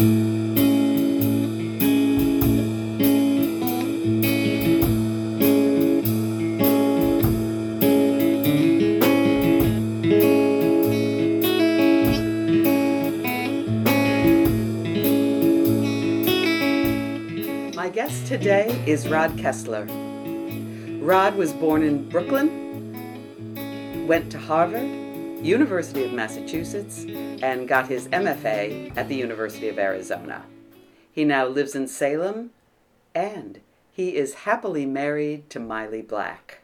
My guest today is Rod Kessler. Rod was born in Brooklyn, went to Harvard, University of Massachusetts, and got his MFA at the University of Arizona. He now lives in Salem, and he is happily married to Miley Black.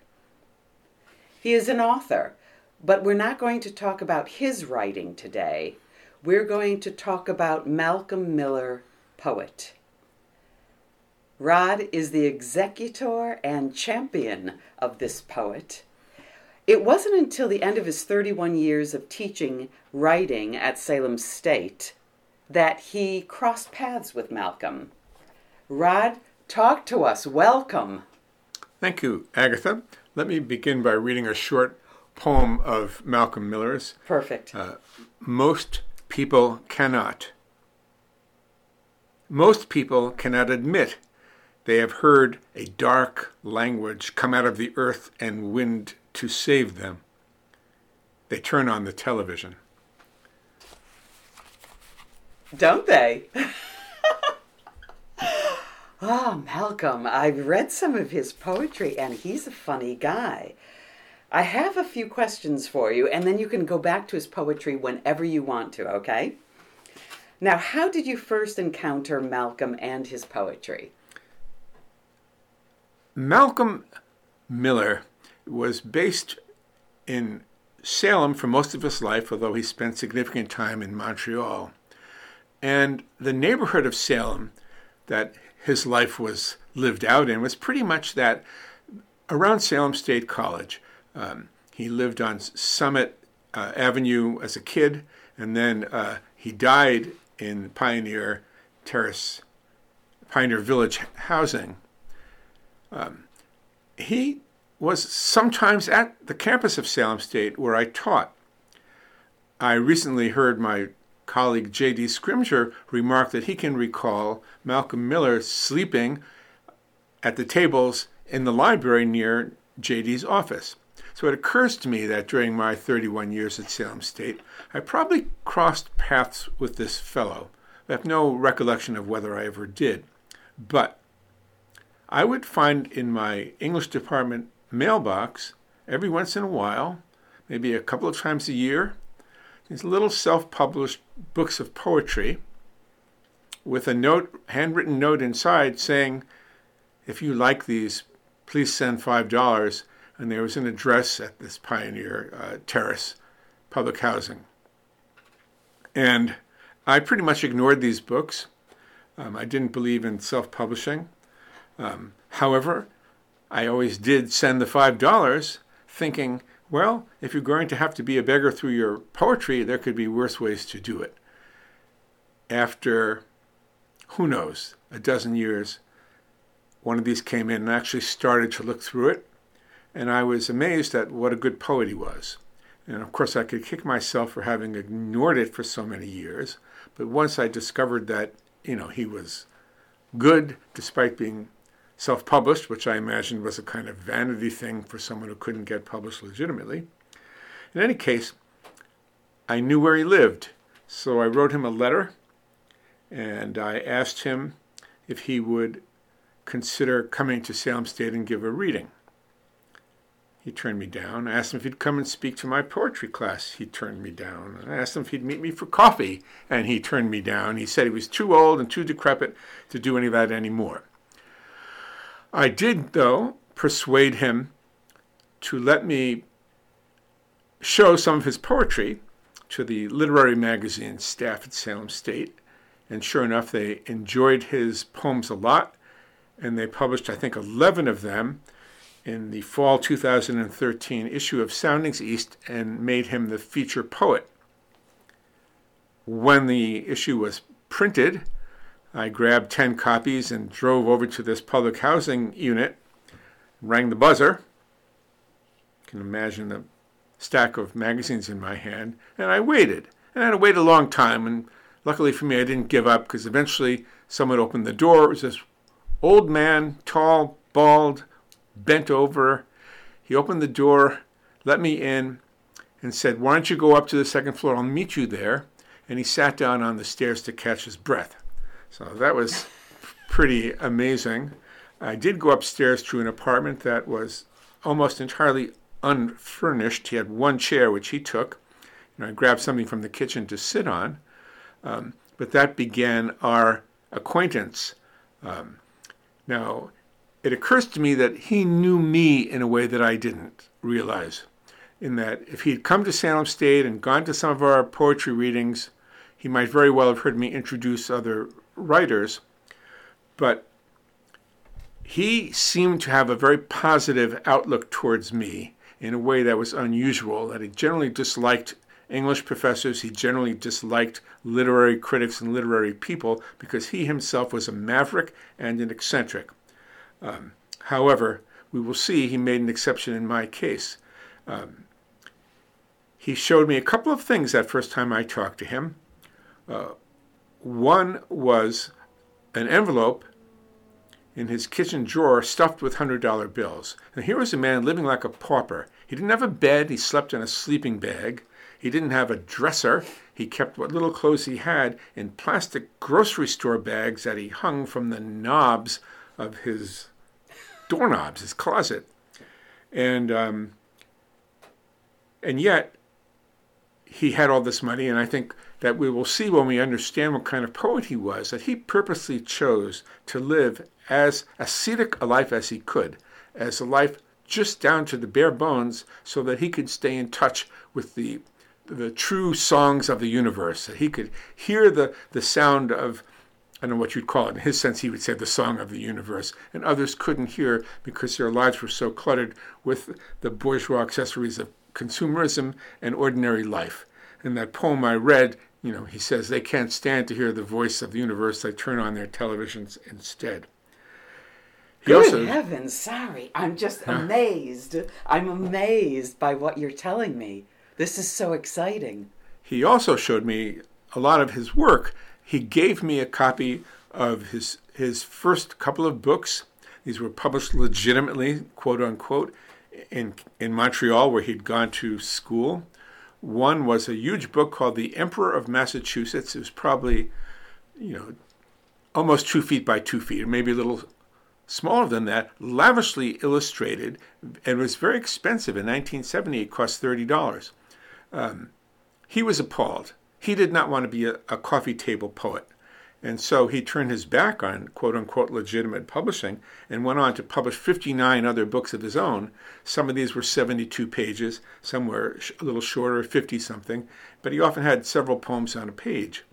He is an author, but we're not going to talk about his writing today. We're going to talk about Malcolm Miller, poet. Rod is the executor and champion of this poet. It wasn't until the end of his 31 years of teaching writing at Salem State that he crossed paths with Malcolm. Rod, talk to us. Welcome. Thank you, Agatha. Let me begin by reading a short poem of Malcolm Miller's. Perfect. Uh, Most people cannot. Most people cannot admit they have heard a dark language come out of the earth and wind to save them. They turn on the television. Don't they? Ah, Malcolm, I've read some of his poetry and he's a funny guy. I have a few questions for you, and then you can go back to his poetry whenever you want to, okay? Now, how did you first encounter Malcolm and his poetry? Malcolm Miller was based in Salem for most of his life, although he spent significant time in Montreal. And the neighborhood of Salem that his life was lived out in was pretty much that around Salem State College. Um, he lived on Summit uh, Avenue as a kid, and then uh, he died in Pioneer Terrace, Pioneer Village housing. Um, he was sometimes at the campus of Salem State where I taught. I recently heard my colleague J.D. Scrimgeour remark that he can recall Malcolm Miller sleeping at the tables in the library near J.D.'s office. So it occurs to me that during my 31 years at Salem State, I probably crossed paths with this fellow. I have no recollection of whether I ever did. But I would find in my English department mailbox every once in a while, maybe a couple of times a year, these little self published books of poetry with a note, handwritten note inside saying, if you like these, please send $5. And there was an address at this Pioneer uh, Terrace public housing. And I pretty much ignored these books. Um, I didn't believe in self publishing. Um, however, I always did send the $5 thinking, well, if you're going to have to be a beggar through your poetry, there could be worse ways to do it. After, who knows, a dozen years, one of these came in and actually started to look through it, and I was amazed at what a good poet he was. And of course, I could kick myself for having ignored it for so many years, but once I discovered that, you know, he was good despite being self published, which I imagined was a kind of vanity thing for someone who couldn't get published legitimately. In any case, I knew where he lived, so I wrote him a letter and I asked him if he would consider coming to Salem State and give a reading. He turned me down. I asked him if he'd come and speak to my poetry class. He turned me down. I asked him if he'd meet me for coffee, and he turned me down. He said he was too old and too decrepit to do any of that anymore. I did, though, persuade him to let me show some of his poetry to the literary magazine staff at Salem State. And sure enough, they enjoyed his poems a lot, and they published, I think, 11 of them in the fall 2013 issue of Soundings East and made him the feature poet. When the issue was printed, I grabbed 10 copies and drove over to this public housing unit, rang the buzzer. You can imagine the stack of magazines in my hand, and I waited. And I had to wait a long time, and luckily for me, I didn't give up because eventually someone opened the door. It was this old man, tall, bald, bent over. He opened the door, let me in, and said, Why don't you go up to the second floor? I'll meet you there. And he sat down on the stairs to catch his breath. So that was pretty amazing. I did go upstairs to an apartment that was almost entirely unfurnished. He had one chair, which he took. You know, I grabbed something from the kitchen to sit on. Um, but that began our acquaintance. Um, now, it occurs to me that he knew me in a way that I didn't realize. In that, if he had come to Salem State and gone to some of our poetry readings, he might very well have heard me introduce other writers. But he seemed to have a very positive outlook towards me in a way that was unusual, that he generally disliked English professors. He generally disliked literary critics and literary people because he himself was a maverick and an eccentric. Um, however, we will see he made an exception in my case. Um, he showed me a couple of things that first time I talked to him. Uh, one was an envelope in his kitchen drawer stuffed with $100 bills. And here was a man living like a pauper. He didn't have a bed, he slept in a sleeping bag. He didn't have a dresser. He kept what little clothes he had in plastic grocery store bags that he hung from the knobs of his doorknobs, his closet. And um, and yet he had all this money, and I think that we will see when we understand what kind of poet he was that he purposely chose to live as ascetic a life as he could, as a life just down to the bare bones, so that he could stay in touch with the the true songs of the universe. That he could hear the the sound of I don't know what you'd call it. In his sense, he would say the song of the universe, and others couldn't hear because their lives were so cluttered with the bourgeois accessories of consumerism and ordinary life. In that poem I read, you know, he says they can't stand to hear the voice of the universe; they turn on their televisions instead. He Good also, heavens, sorry. I'm just huh? amazed. I'm amazed by what you're telling me. This is so exciting. He also showed me a lot of his work. He gave me a copy of his his first couple of books. These were published legitimately, quote unquote, in in Montreal where he'd gone to school. One was a huge book called The Emperor of Massachusetts. It was probably, you know, almost two feet by two feet, or maybe a little smaller than that, lavishly illustrated, and was very expensive. In 1970, it cost $30. Um, he was appalled. He did not want to be a, a coffee table poet. And so he turned his back on quote unquote legitimate publishing and went on to publish 59 other books of his own. Some of these were 72 pages, some were a little shorter, 50 something, but he often had several poems on a page.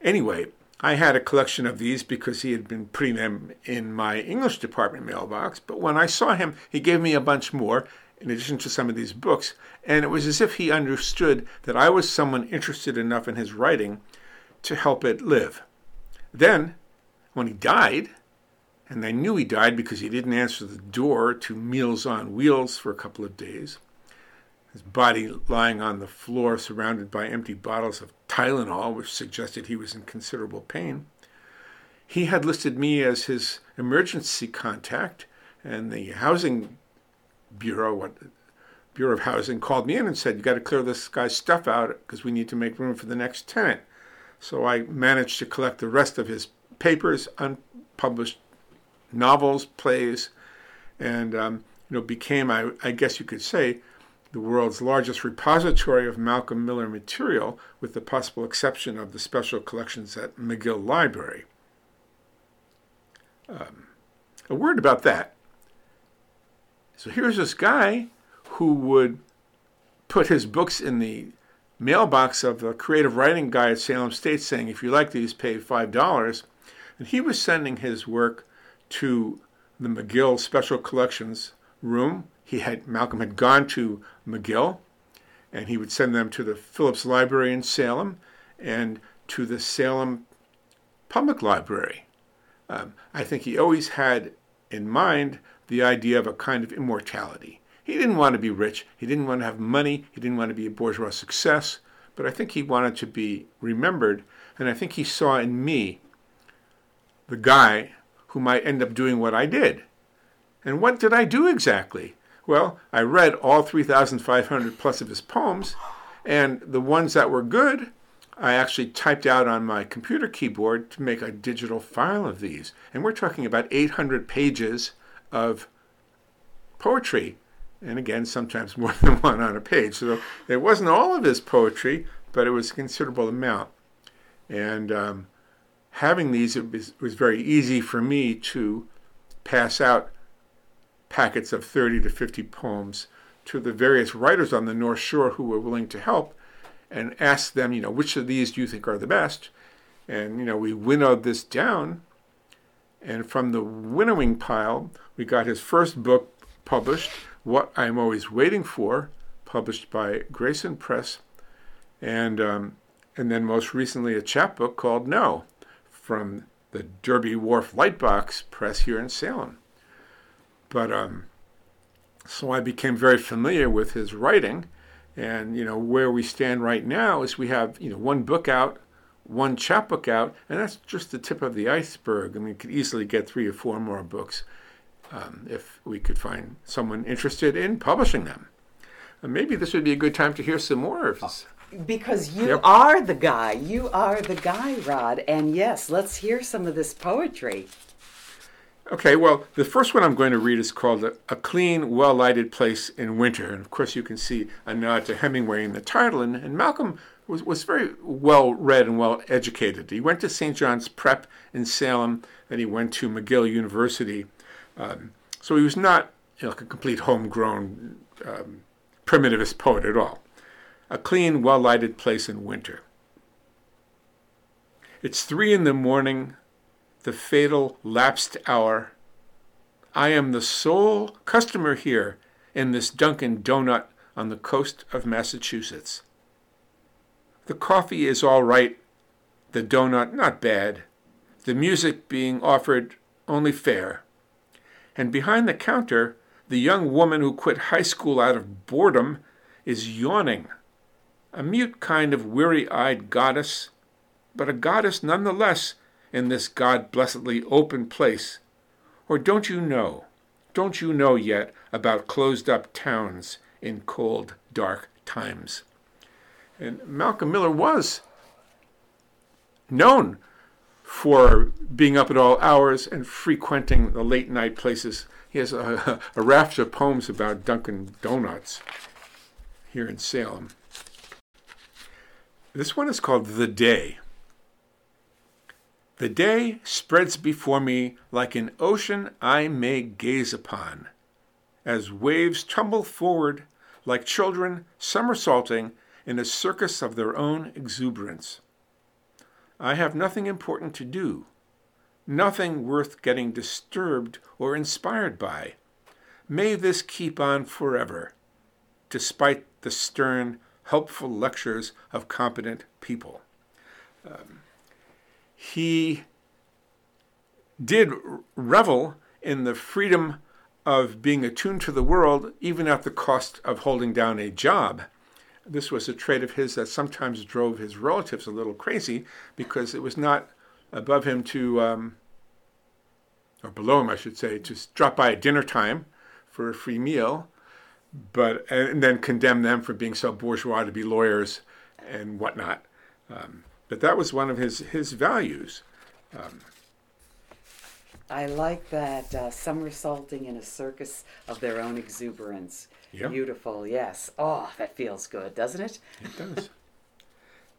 Anyway, I had a collection of these because he had been putting them in my English department mailbox. But when I saw him, he gave me a bunch more in addition to some of these books. And it was as if he understood that I was someone interested enough in his writing to help it live. Then, when he died, and I knew he died because he didn't answer the door to Meals on Wheels for a couple of days, his body lying on the floor surrounded by empty bottles of Tylenol, which suggested he was in considerable pain. He had listed me as his emergency contact, and the housing bureau, what Bureau of Housing, called me in and said, "You got to clear this guy's stuff out because we need to make room for the next tenant." So I managed to collect the rest of his papers, unpublished novels, plays, and um, you know became, I, I guess you could say, the world's largest repository of Malcolm Miller material, with the possible exception of the special collections at McGill Library. Um, a word about that. So here's this guy who would put his books in the mailbox of the creative writing guy at Salem State saying, if you like these, pay $5. And he was sending his work to the McGill Special Collections room he had Malcolm had gone to McGill, and he would send them to the Phillips Library in Salem and to the Salem Public Library. Um, I think he always had in mind the idea of a kind of immortality. He didn't want to be rich. He didn't want to have money. He didn't want to be a bourgeois success. but I think he wanted to be remembered, and I think he saw in me the guy who might end up doing what I did. And what did I do exactly? Well, I read all 3,500 plus of his poems, and the ones that were good, I actually typed out on my computer keyboard to make a digital file of these. And we're talking about 800 pages of poetry. And again, sometimes more than one on a page. So it wasn't all of his poetry, but it was a considerable amount. And um, having these, it was, it was very easy for me to pass out packets of 30 to 50 poems to the various writers on the North Shore who were willing to help and ask them, you know, which of these do you think are the best? And, you know, we winnowed this down. And from the winnowing pile, we got his first book published, What I'm Always Waiting For, published by Grayson Press. And, um, and then most recently, a chapbook called No from the Derby Wharf Lightbox Press here in Salem. But um, so I became very familiar with his writing and you know where we stand right now is we have you know one book out, one chapbook out, and that's just the tip of the iceberg. I mean, we could easily get three or four more books um, if we could find someone interested in publishing them. And maybe this would be a good time to hear some more of this. Because you Yep. are the guy. You are the guy, Rod. And yes, let's hear some of this poetry. Okay, well, the first one I'm going to read is called A, a Clean, Well Lighted Place in Winter. And of course, you can see a nod to Hemingway in the title. And, and Malcolm was, was very well read and well educated. He went to St. John's Prep in Salem, then he went to McGill University. Um, so he was not you know, like a complete homegrown um, primitivist poet at all. A clean, well lighted place in winter. It's three in the morning the fatal lapsed hour. I am the sole customer here in this Dunkin' Donut on the coast of Massachusetts. The coffee is all right, the donut not bad, the music being offered only fair. And behind the counter, the young woman who quit high school out of boredom is yawning, a mute kind of weary eyed goddess, but a goddess nonetheless in this God blessedly open place? Or don't you know, don't you know yet about closed up towns in cold, dark times? And Malcolm Miller was known for being up at all hours and frequenting the late night places. He has a, a raft of poems about Dunkin' Donuts here in Salem. This one is called The Day. The day spreads before me like an ocean I may gaze upon, as waves tumble forward like children somersaulting in a circus of their own exuberance. I have nothing important to do, nothing worth getting disturbed or inspired by. May this keep on forever, despite the stern, helpful lectures of competent people. Um, he did revel in the freedom of being attuned to the world, even at the cost of holding down a job. This was a trait of his that sometimes drove his relatives a little crazy because it was not above him to, um, or below him, I should say, to drop by at dinner time for a free meal, but and then condemn them for being so bourgeois to be lawyers and whatnot. Um, but that was one of his his values. Um, I like that uh, somersaulting in a circus of their own exuberance. Yeah. Beautiful, yes. Oh, that feels good, doesn't it? It does.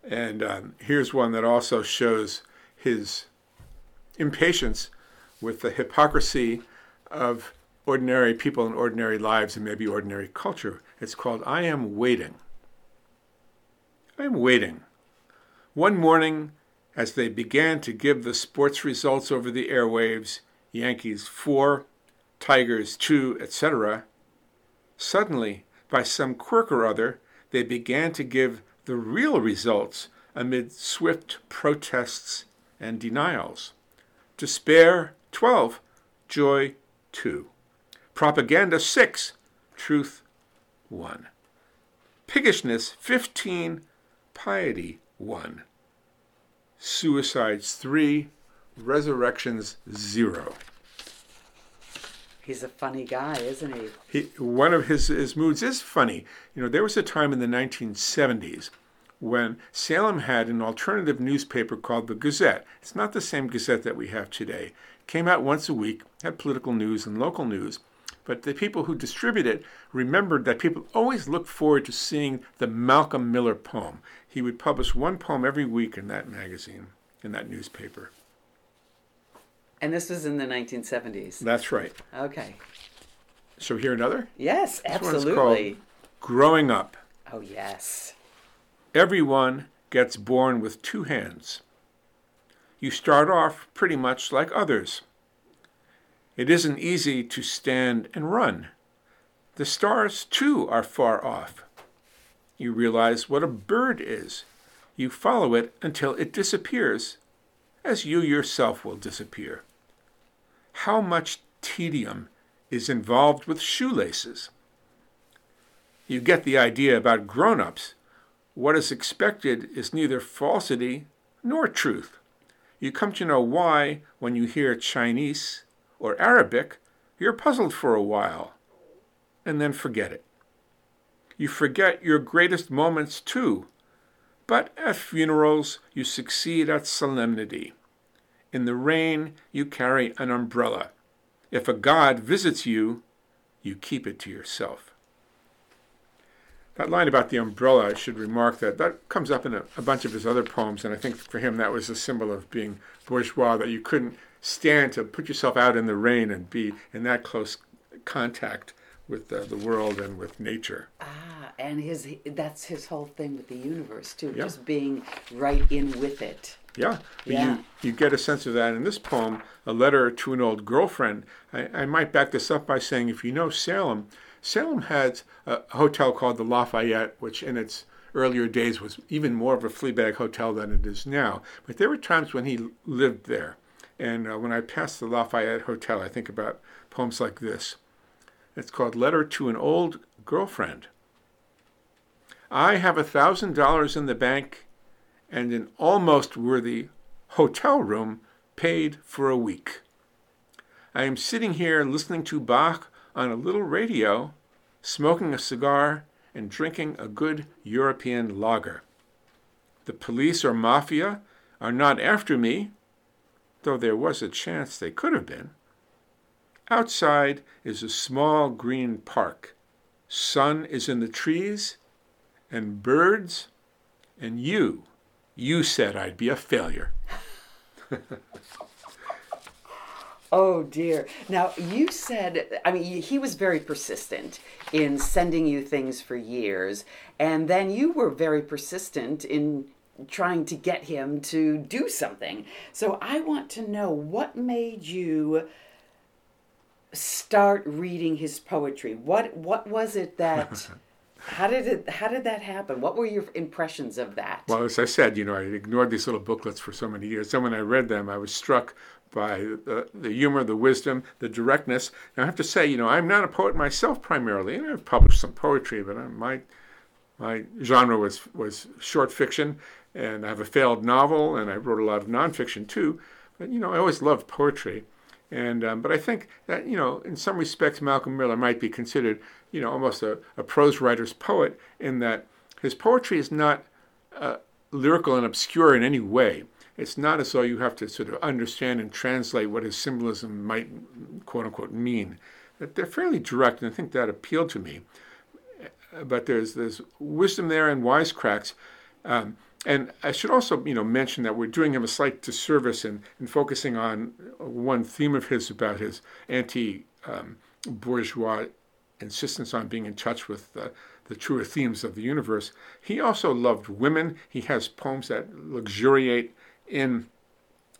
and um, here's one that also shows his impatience with the hypocrisy of ordinary people and ordinary lives and maybe ordinary culture. It's called I Am Waiting. I am waiting. One morning, as they began to give the sports results over the airwaves Yankees 4, Tigers 2, etc. Suddenly, by some quirk or other, they began to give the real results amid swift protests and denials. Despair 12, joy 2. Propaganda 6, truth 1. Piggishness 15, piety 1, suicides 3, resurrections 0. He's a funny guy, isn't he? he? One of his, his moods is funny. You know, there was a time in the 1970s when Salem had an alternative newspaper called the Gazette. It's not the same Gazette that we have today. It came out once a week, had political news and local news. But the people who distributed it remembered that people always looked forward to seeing the Malcolm Miller poem. He would publish one poem every week in that magazine, in that newspaper. And this was in the 1970s. That's right. Okay. So here another? Yes, absolutely. Growing Up. Oh, yes. Everyone gets born with two hands. You start off pretty much like others. It isn't easy to stand and run. The stars, too, are far off. You realize what a bird is. You follow it until it disappears, as you yourself will disappear. How much tedium is involved with shoelaces? You get the idea about grown ups. What is expected is neither falsity nor truth. You come to know why when you hear Chinese or Arabic, you're puzzled for a while and then forget it. You forget your greatest moments too, but at funerals you succeed at solemnity. In the rain you carry an umbrella. If a god visits you, you keep it to yourself. That line about the umbrella, I should remark that that comes up in a, a, bunch of his other poems, and I think for him that was a symbol of being bourgeois, that you couldn't stand to put yourself out in the rain and be in that close contact with uh, the world and with nature. Ah, and his that's his whole thing with the universe too, Yeah. just being right in with it. Yeah, Yeah. You, you get a sense of that in this poem, A Letter to an Old Girlfriend. I, I might back this up by saying if you know Salem, Salem had a hotel called the Lafayette, which in its earlier days was even more of a Fleabag hotel than it is now. But there were times when he lived there. And uh, when I pass the Lafayette Hotel, I think about poems like this. It's called Letter to an Old Girlfriend. I have a thousand dollars in the bank and an almost worthy hotel room paid for a week. I am sitting here listening to Bach on a little radio, smoking a cigar, and drinking a good European lager. The police or mafia are not after me, though there was a chance they could have been. Outside is a small green park. Sun is in the trees, and birds, and you. You said I'd be a failure. Oh dear. Now you said, I mean, he was very persistent in sending you things for years, and then you were very persistent in trying to get him to do something. So I want to know what made you start reading his poetry. What what was it that how did it how did that happen? What were your impressions of that? Well, as I said, you know, I ignored these little booklets for so many years. Then when I read them, I was struck by the, the humor, the wisdom, the directness. And I have to say, you know, I'm not a poet myself primarily, and I've published some poetry, but I, my my genre was was short fiction, and I have a failed novel, and I wrote a lot of nonfiction too. But you know, I always loved poetry, and um, but I think that you know, in some respects, Malcolm Miller might be considered, you know, almost a, a prose writer's poet in that his poetry is not uh, lyrical and obscure in any way. It's not as though you have to sort of understand and translate what his symbolism might, quote unquote, mean. They're fairly direct, and I think that appealed to me. But there's there's wisdom there and wisecracks. Um, and I should also, you know, mention that we're doing him a slight disservice in, in focusing on one theme of his about his anti-bourgeois insistence on being in touch with the truer themes of the universe. He also loved women. He has poems that luxuriate in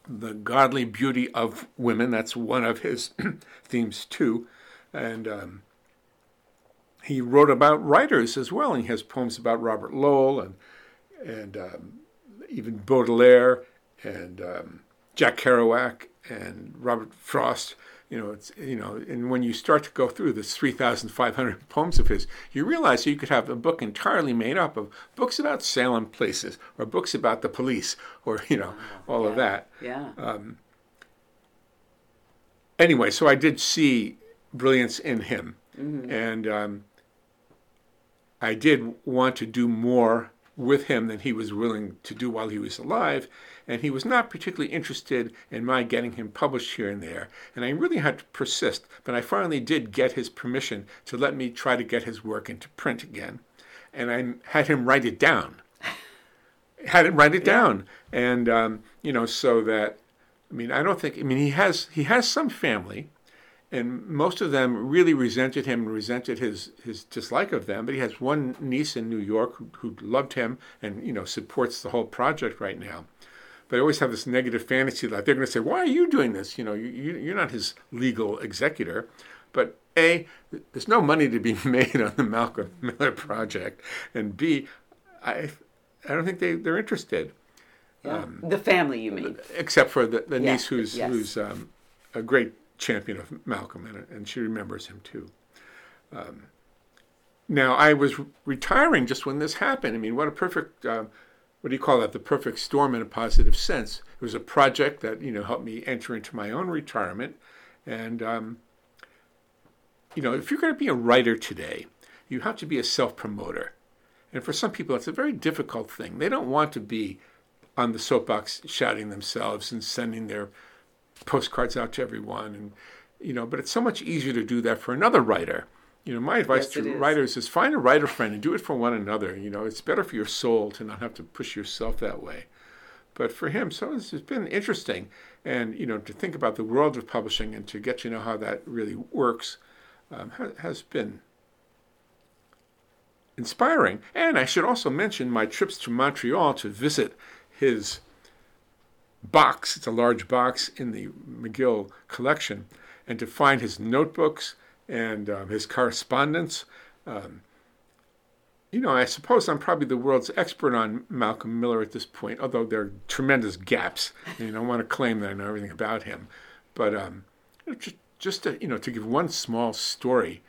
the godly beauty of women. That's one of his themes too, and um, he wrote about writers as well. He has poems about Robert Lowell and and um, even Baudelaire and um, Jack Kerouac and Robert Frost. you know, it's you know, and when you start to go through this 3,500 poems of his, you realize you could have a book entirely made up of books about Salem places, or books about the police, or you know, all yeah. of that. Yeah. Um, anyway, so I did see brilliance in him, Mm-hmm. and um, I did want to do more with him than he was willing to do while he was alive, and he was not particularly interested in my getting him published here and there. And I really had to persist, but I finally did get his permission to let me try to get his work into print again, and I had him write it down. had him write it down, and um, you know, so that I mean, I don't think I mean he has he has some family and most of them really resented him and resented his, his dislike of them. But he has one niece in New York who, who loved him and you know supports the whole project right now. But I always have this negative fantasy that they're going to say, "Why are you doing this? You know, you, you're not his legal executor." But a, there's no money to be made on the Malcolm Miller project, and b, I, I don't think they they're interested. Yeah. the family, you mean? Except for the, the Yeah, niece who's yes. who's um, a great champion of Malcolm, and, and she remembers him too. Um, now, I was retiring just when this happened. I mean, what a perfect, uh, what do you call that? The perfect storm in a positive sense. It was a project that, you know, helped me enter into my own retirement. And, um, you know, if you're going to be a writer today, you have to be a self promoter. And for some people, it's a very difficult thing. They don't want to be on the soapbox shouting themselves and sending their postcards out to everyone and you know but it's so much easier to do that for another writer. You know my advice Yes, to writers is find a writer friend and do it for one another. You know it's better for your soul to not have to push yourself that way. But for him so it's, it's been interesting. And you know to think about the world of publishing and to get to know how that really works um, ha- has been inspiring. And i should also mention my trips to montreal to visit his box. It's a large box in the McGill collection, and to find his notebooks and um, his correspondence. Um, you know, I suppose I'm probably the world's expert on Malcolm Miller at this point, although there are tremendous gaps. I don't want to claim that I know everything about him, but um, just just to, you know to give one small story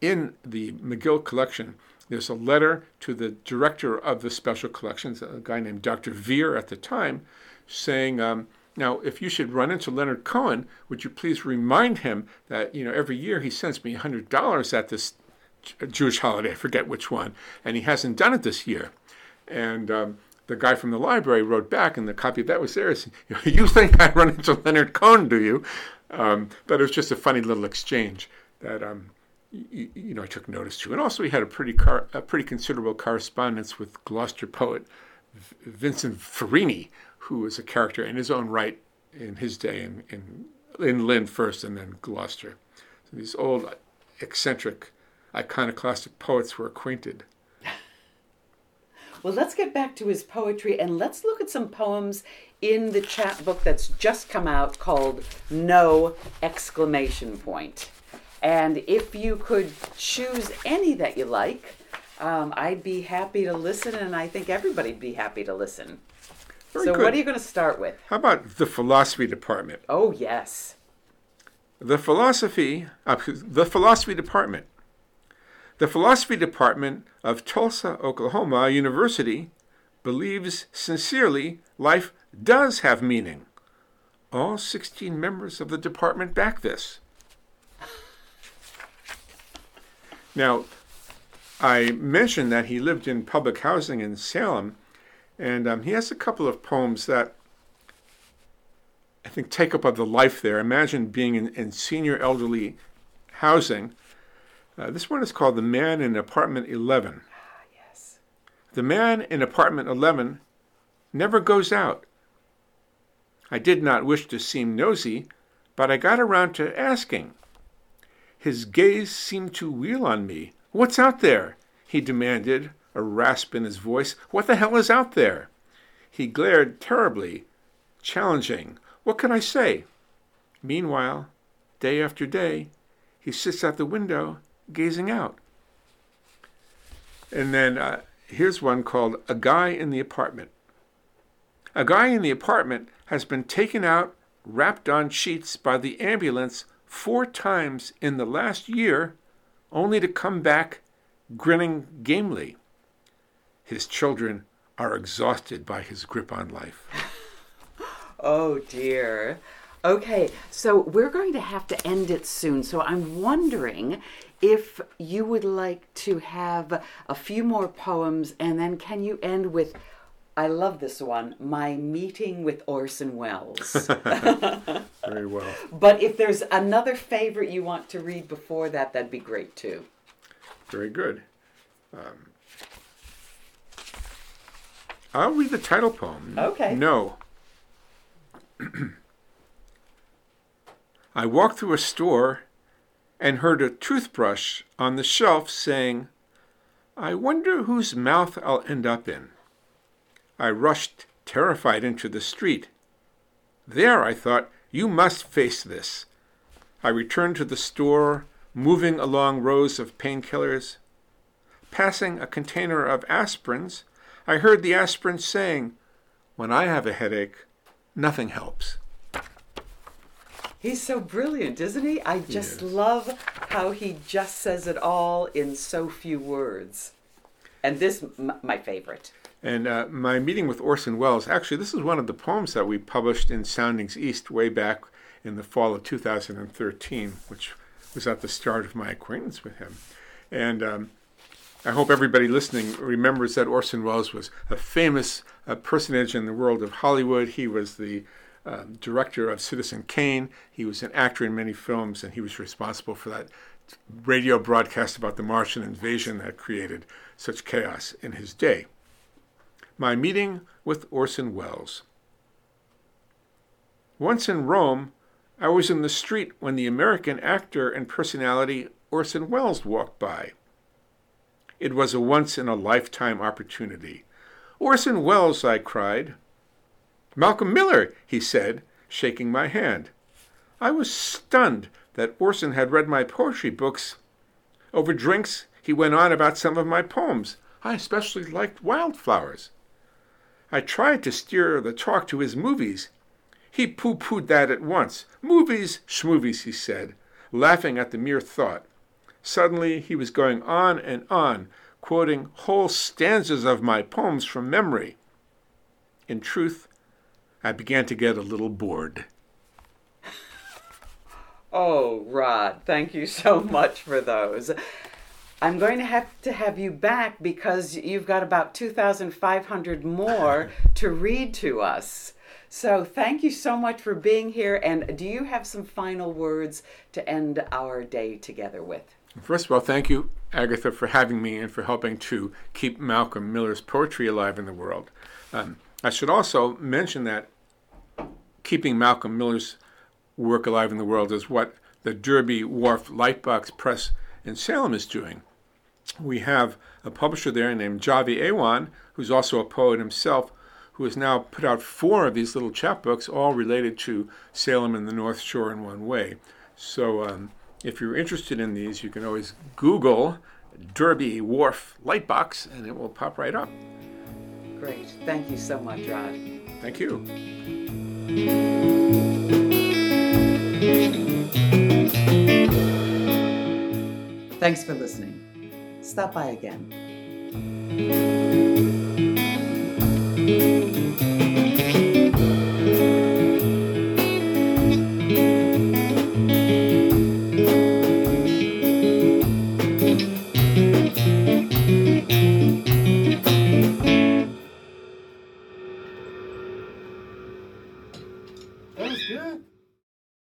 in the McGill collection. There's a letter to the director of the special collections, a guy named Dr. Veer at the time, saying, um, "Now, if you should run into Leonard Cohen, would you please remind him that you know every year he sends me hundred dollars at this Jewish holiday. I forget which one, and he hasn't done it this year." And um, the guy from the library wrote back, and the copy of that was there "You think I run into Leonard Cohen, do you?" Um, but it was just a funny little exchange that um, you, you know I took notice to, and also he had a pretty car, a pretty considerable correspondence with Gloucester poet Vincent Ferrini, who was a character in his own right in his day in in, in Lynn first, and then Gloucester. So these old eccentric iconoclastic poets were acquainted. Well, let's get back to his poetry and let's look at some poems in the chapbook that's just come out called No Exclamation Point. And if you could choose any that you like, um, I'd be happy to listen, and I think everybody'd be happy to listen. Very so, good. what are you going to start with? How about the philosophy department? Oh, yes. The philosophy, uh, the philosophy department. The philosophy department of Tulsa, Oklahoma University believes sincerely life does have meaning. All 16 members of the department back this. Now, I mentioned that he lived in public housing in Salem, and um, he has a couple of poems that I think take up of the life there. Imagine being in, in senior elderly housing. Uh, this one is called The Man in Apartment 11. Ah, yes. The man in apartment 11 never goes out. I did not wish to seem nosy, but I got around to asking. His gaze seemed to wheel on me. What's out there? he demanded, a rasp in his voice. What the hell is out there? He glared terribly, challenging. What can I say? Meanwhile, day after day, he sits at the window, gazing out. And then uh, here's one called A Guy in the Apartment. A guy in the apartment has been taken out, wrapped on sheets by the ambulance four times in the last year, only to come back grinning gamely. His children are exhausted by his grip on life. Oh dear. Okay, so we're going to have to end it soon. So I'm wondering if you would like to have a few more poems and then can you end with I love this one, My Meeting with Orson Welles. Very well. but if there's another favorite you want to read before that, that'd be great too. Very good. Um, I'll read the title poem. Okay. No. I walked through a store and heard a toothbrush on the shelf saying, I wonder whose mouth I'll end up in. I rushed, terrified, into the street. There, I thought, you must face this. I returned to the store, moving along rows of painkillers. Passing a container of aspirins, I heard the aspirin saying, When I have a headache, nothing helps. He's so brilliant, isn't he? I just love how he just says it all in so few words. And this, m- my favorite. And uh, my meeting with Orson Welles, actually, this is one of the poems that we published in Soundings East way back in the fall of 2013, which was at the start of my acquaintance with him. And um, I hope everybody listening remembers that Orson Welles was a famous uh, personage in the world of Hollywood. He was the uh, director of Citizen Kane. He was an actor in many films, and he was responsible for that radio broadcast about the Martian invasion that created such chaos in his day. My meeting with Orson Welles. Once in Rome, I was in the street when the American actor and personality Orson Welles walked by. It was a once in a lifetime opportunity. Orson Welles, I cried. Malcolm Miller, he said, shaking my hand. I was stunned that Orson had read my poetry books. Over drinks, he went on about some of my poems. I especially liked Wildflowers. I tried to steer the talk to his movies. He pooh poohed that at once. Movies, schmovies, he said, laughing at the mere thought. Suddenly he was going on and on, quoting whole stanzas of my poems from memory. In truth, I began to get a little bored. Oh, Rod, thank you so much for those. I'm going to have to have you back because you've got about 2,500 more to read to us. So thank you so much for being here. And do you have some final words to end our day together with? First of all, thank you, Agatha, for having me and for helping to keep Malcolm Miller's poetry alive in the world. Um, I should also mention that keeping Malcolm Miller's work alive in the world is what the Derby Wharf Lightbox Press in Salem is doing. We have a publisher there named Javi Awan, who's also a poet himself, who has now put out four of these little chapbooks, all related to Salem and the North Shore in one way. So um, if you're interested in these, you can always Google Derby Wharf Lightbox and it will pop right up. Great. Thank you so much, Rod. Thank you. Thanks for listening. Stop by again.